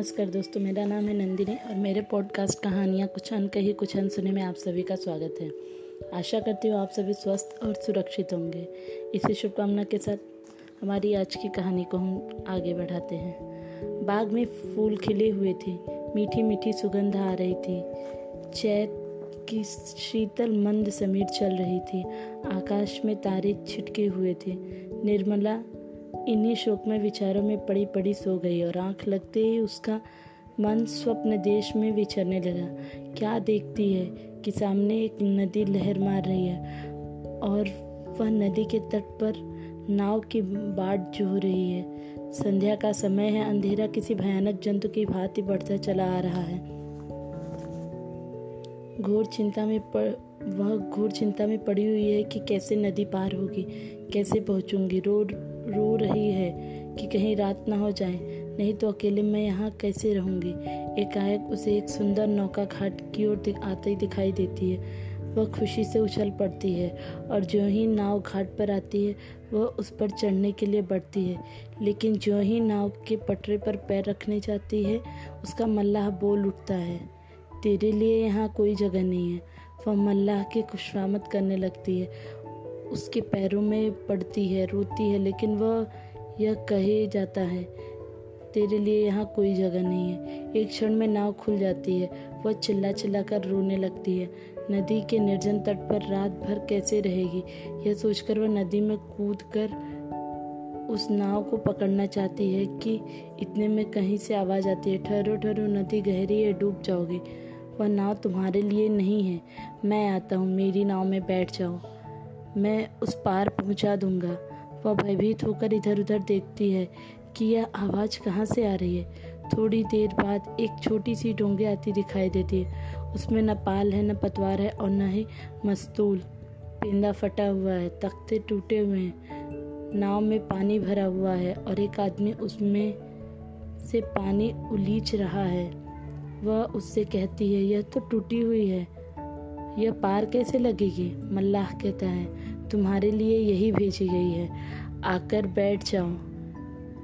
नमस्कार दोस्तों, मेरा नाम है नंदिनी और मेरे पॉडकास्ट कहानियाँ कुछ अनकही कुछ अनसुने में आप सभी का स्वागत है। आशा करती हूँ आप सभी स्वस्थ और सुरक्षित होंगे। इसी शुभकामना के साथ हमारी आज की कहानी को हम आगे बढ़ाते हैं। बाग में फूल खिले हुए थे, मीठी मीठी सुगंध आ रही थी, चैत की शीतल मंद समीर चल रही थी, आकाश में तारे छिटके हुए थे, निर्मला इन्हीं शोक में विचारों में पड़ी पड़ी सो गई और आँख लगते ही उसका मन स्वप्न देश में विचरने लगा। क्या देखती है कि सामने एक नदी लहर मार रही है और वह नदी के तट पर नाव की बाट जो रही है। संध्या का समय है, अंधेरा किसी भयानक जंतु की भांति बढ़ता चला आ रहा है। घोर चिंता में पड़ वह घोर चिंता में पड़ी हुई है कि कैसे नदी पार होगी, कैसे पहुंचूँगी। रो रो रही है कि कहीं रात ना हो जाए, नहीं तो अकेले मैं यहाँ कैसे रहूँगी? एकाएक उसे एक सुंदर नौका घाट की ओर आते दिखाई देती है। वह खुशी से उछल पड़ती है और जो ही नाव घाट पर आती है, वह उस पर चढ़ने के लिए बढ़ती है। लेकिन जो ही नाव के पटरे पर पैर रखने जाती है, उसका मल्लाह बोल उठता है, तेरे लिए यहाँ कोई जगह नहीं है। वह मल्लाह की खुशामद करने लगती है उसके पैरों में पड़ती है, रोती है, लेकिन वह यह कहे जाता है, तेरे लिए यहाँ कोई जगह नहीं है। एक क्षण में नाव खुल जाती है, वह चिल्ला चिल्ला कर रोने लगती है। नदी के निर्जन तट पर रात भर कैसे रहेगी? यह सोचकर वह नदी में कूद कर उस नाव को पकड़ना चाहती है कि इतने में कहीं से आवाज़ आती है, ठहरो ठहरो, नदी गहरी है, डूब जाओगी। वह नाव तुम्हारे लिए नहीं है। मैं आता हूँ, मेरी नाव में बैठ जाओ। मैं उस पार पहुँचा दूँगा। वह भयभीत होकर इधर उधर देखती है कि यह आवाज़ कहाँ से आ रही है। थोड़ी देर बाद एक छोटी सी डोंगे आती दिखाई देती है। उसमें न पाल है, न पतवार है और न ही मस्तूल। पिंदा फटा हुआ है, तख्ते टूटे हुए हैं। नाव में पानी भरा हुआ है और एक आदमी उसमें से पानी उलीच रहा है। वह उससे कहती है, यह तो टूटी हुई है। यह पार कैसे लगेगी? मल्लाह कहता है, तुम्हारे लिए यही भेजी गई है। आकर बैठ जाओ।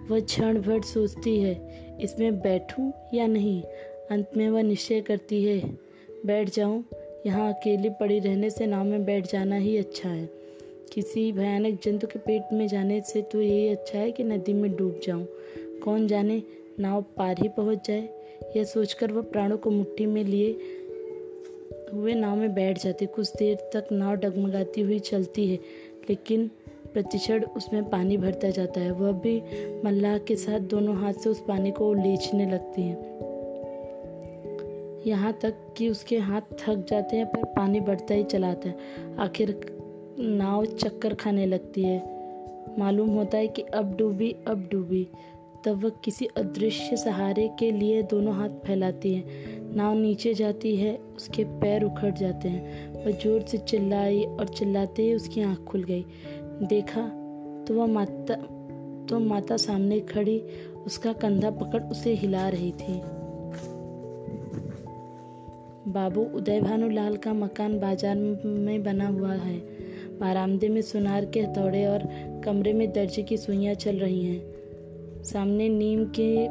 वह क्षण भर सोचती है, इसमें बैठूं या नहीं? अंत में वह निश्चय करती है, बैठ जाऊँ। यहाँ अकेली पड़ी रहने से नाव में बैठ जाना ही अच्छा है। किसी भयानक जंतु के पेट में जाने से तो यही अच्छा है कि नदी में डूब जाऊँ। कौन जाने, नाव पार ही पहुँच जाए। यह सोचकर वह प्राणों को मुट्ठी में लिए हुए नाव में बैठ जाते कुछ देर तक नाव डगमगाती हुई चलती है, लेकिन प्रतिक्षण उसमें पानी भरता जाता है। वह भी मल्लाह के साथ दोनों हाथ से उस पानी को लीचने लगती है। यहाँ तक कि उसके हाथ थक जाते हैं, पर पानी बढ़ता ही चलाता है। आखिर नाव चक्कर खाने लगती है। मालूम होता है कि अब डूबी अब डूबी। तब वह किसी अदृश्य सहारे के लिए दोनों हाथ फैलाती है। नाव नीचे जाती है, उसके पैर उखड़ जाते हैं। वह ज़ोर से चिल्लाई और चिल्लाते ही उसकी आँख खुल गई। देखा तो वह माता तो माता सामने खड़ी, उसका कंधा पकड़ उसे हिला रही थी। बाबू उदय भानु लाल का मकान बाज़ार में बना हुआ है। बारामदे में सुनार के हथौड़े और कमरे में दर्जे की सुइयाँ चल रही हैं। सामने नीम के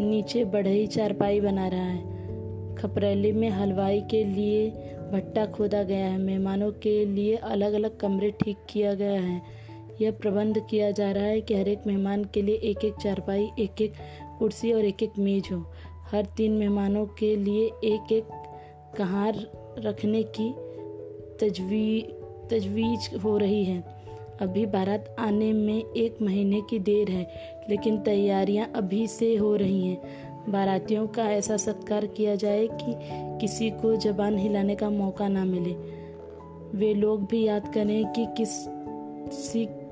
नीचे बढ़ई चारपाई बना रहा है। खपरेली में हलवाई के लिए भट्टा खोदा गया है। मेहमानों के लिए अलग अलग कमरे ठीक किया गया है। यह प्रबंध किया जा रहा है कि हर एक मेहमान के लिए एक एक चारपाई एक एक कुर्सी और एक एक मेज हो। हर तीन मेहमानों के लिए एक एक कहार रखने की तजवी, तजवीज हो रही है। अभी बारात आने में एक महीने की देर है, लेकिन तैयारियाँ अभी से हो रही हैं। बारातियों का ऐसा सत्कार किया जाए कि किसी को जबान हिलाने का मौका ना मिले। वे लोग भी याद करें कि किस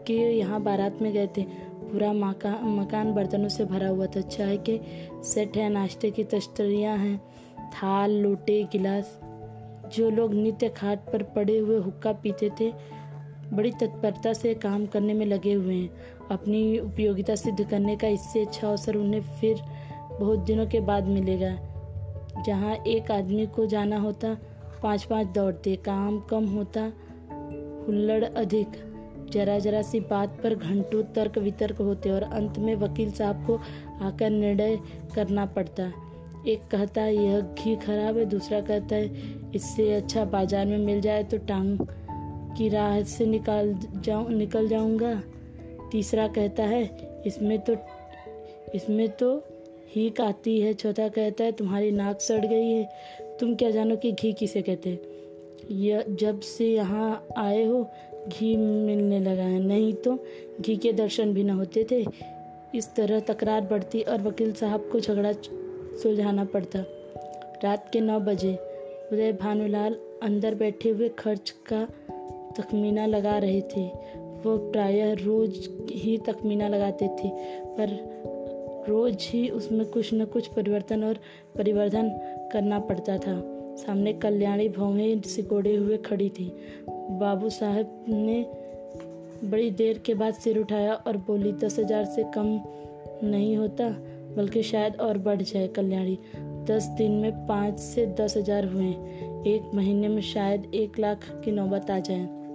के यहाँ बारात में गए थे। पूरा मकान मकान बर्तनों से भरा हुआ था। चाय के सेट है, नाश्ते की तश्तरियाँ हैं, थाल, लोटे, गिलास। जो लोग नित्य खाट पर पड़े हुए हुक्का पीते थे बड़ी तत्परता से काम करने में लगे हुए हैं। अपनी उपयोगिता सिद्ध करने का इससे अच्छा अवसर उन्हें फिर बहुत दिनों के बाद मिलेगा। जहाँ एक आदमी को जाना होता पाँच पाँच दौड़ते, काम कम होता, हुल्लड़ अधिक। जरा जरा सी बात पर घंटों तर्क वितर्क होते और अंत में वकील साहब को आकर निर्णय करना पड़ता। एक कहता है यह घी खराब है। दूसरा कहता है इससे अच्छा बाज़ार में मिल जाए तो टांग की राह से निकाल जाऊँ, निकल जाऊँगा। तीसरा कहता है, इसमें तो इसमें तो हीक आती है। चौथा कहता है, तुम्हारी नाक सड़ गई है। तुम क्या जानो कि घी किसे कहते हैं? जब से यहाँ आए हो, घी मिलने लगा है। नहीं तो घी के दर्शन भी न होते थे। इस तरह तकरार बढ़ती और वकील साहब को झगड़ा सुलझाना पड़ता। रात के नौ बजे, उदय भानुलाल अंदर बैठे हुए खर्च का तखमीना लगा रहे थे। वो प्रायः रोज ही तखमीना लगाते थे, पर रोज ही उसमें कुछ न कुछ परिवर्तन और परिवर्धन करना पड़ता था। सामने कल्याणी भौवें सिकोड़े हुए खड़ी थी। बाबू साहब ने बड़ी देर के बाद सिर उठाया और बोली, दस हज़ार से कम नहीं होता, बल्कि शायद और बढ़ जाए कल्याणी। दस दिन में पाँच से दस हज़ार हुए। एक महीने में शायद एक लाख की नौबत आ जाए।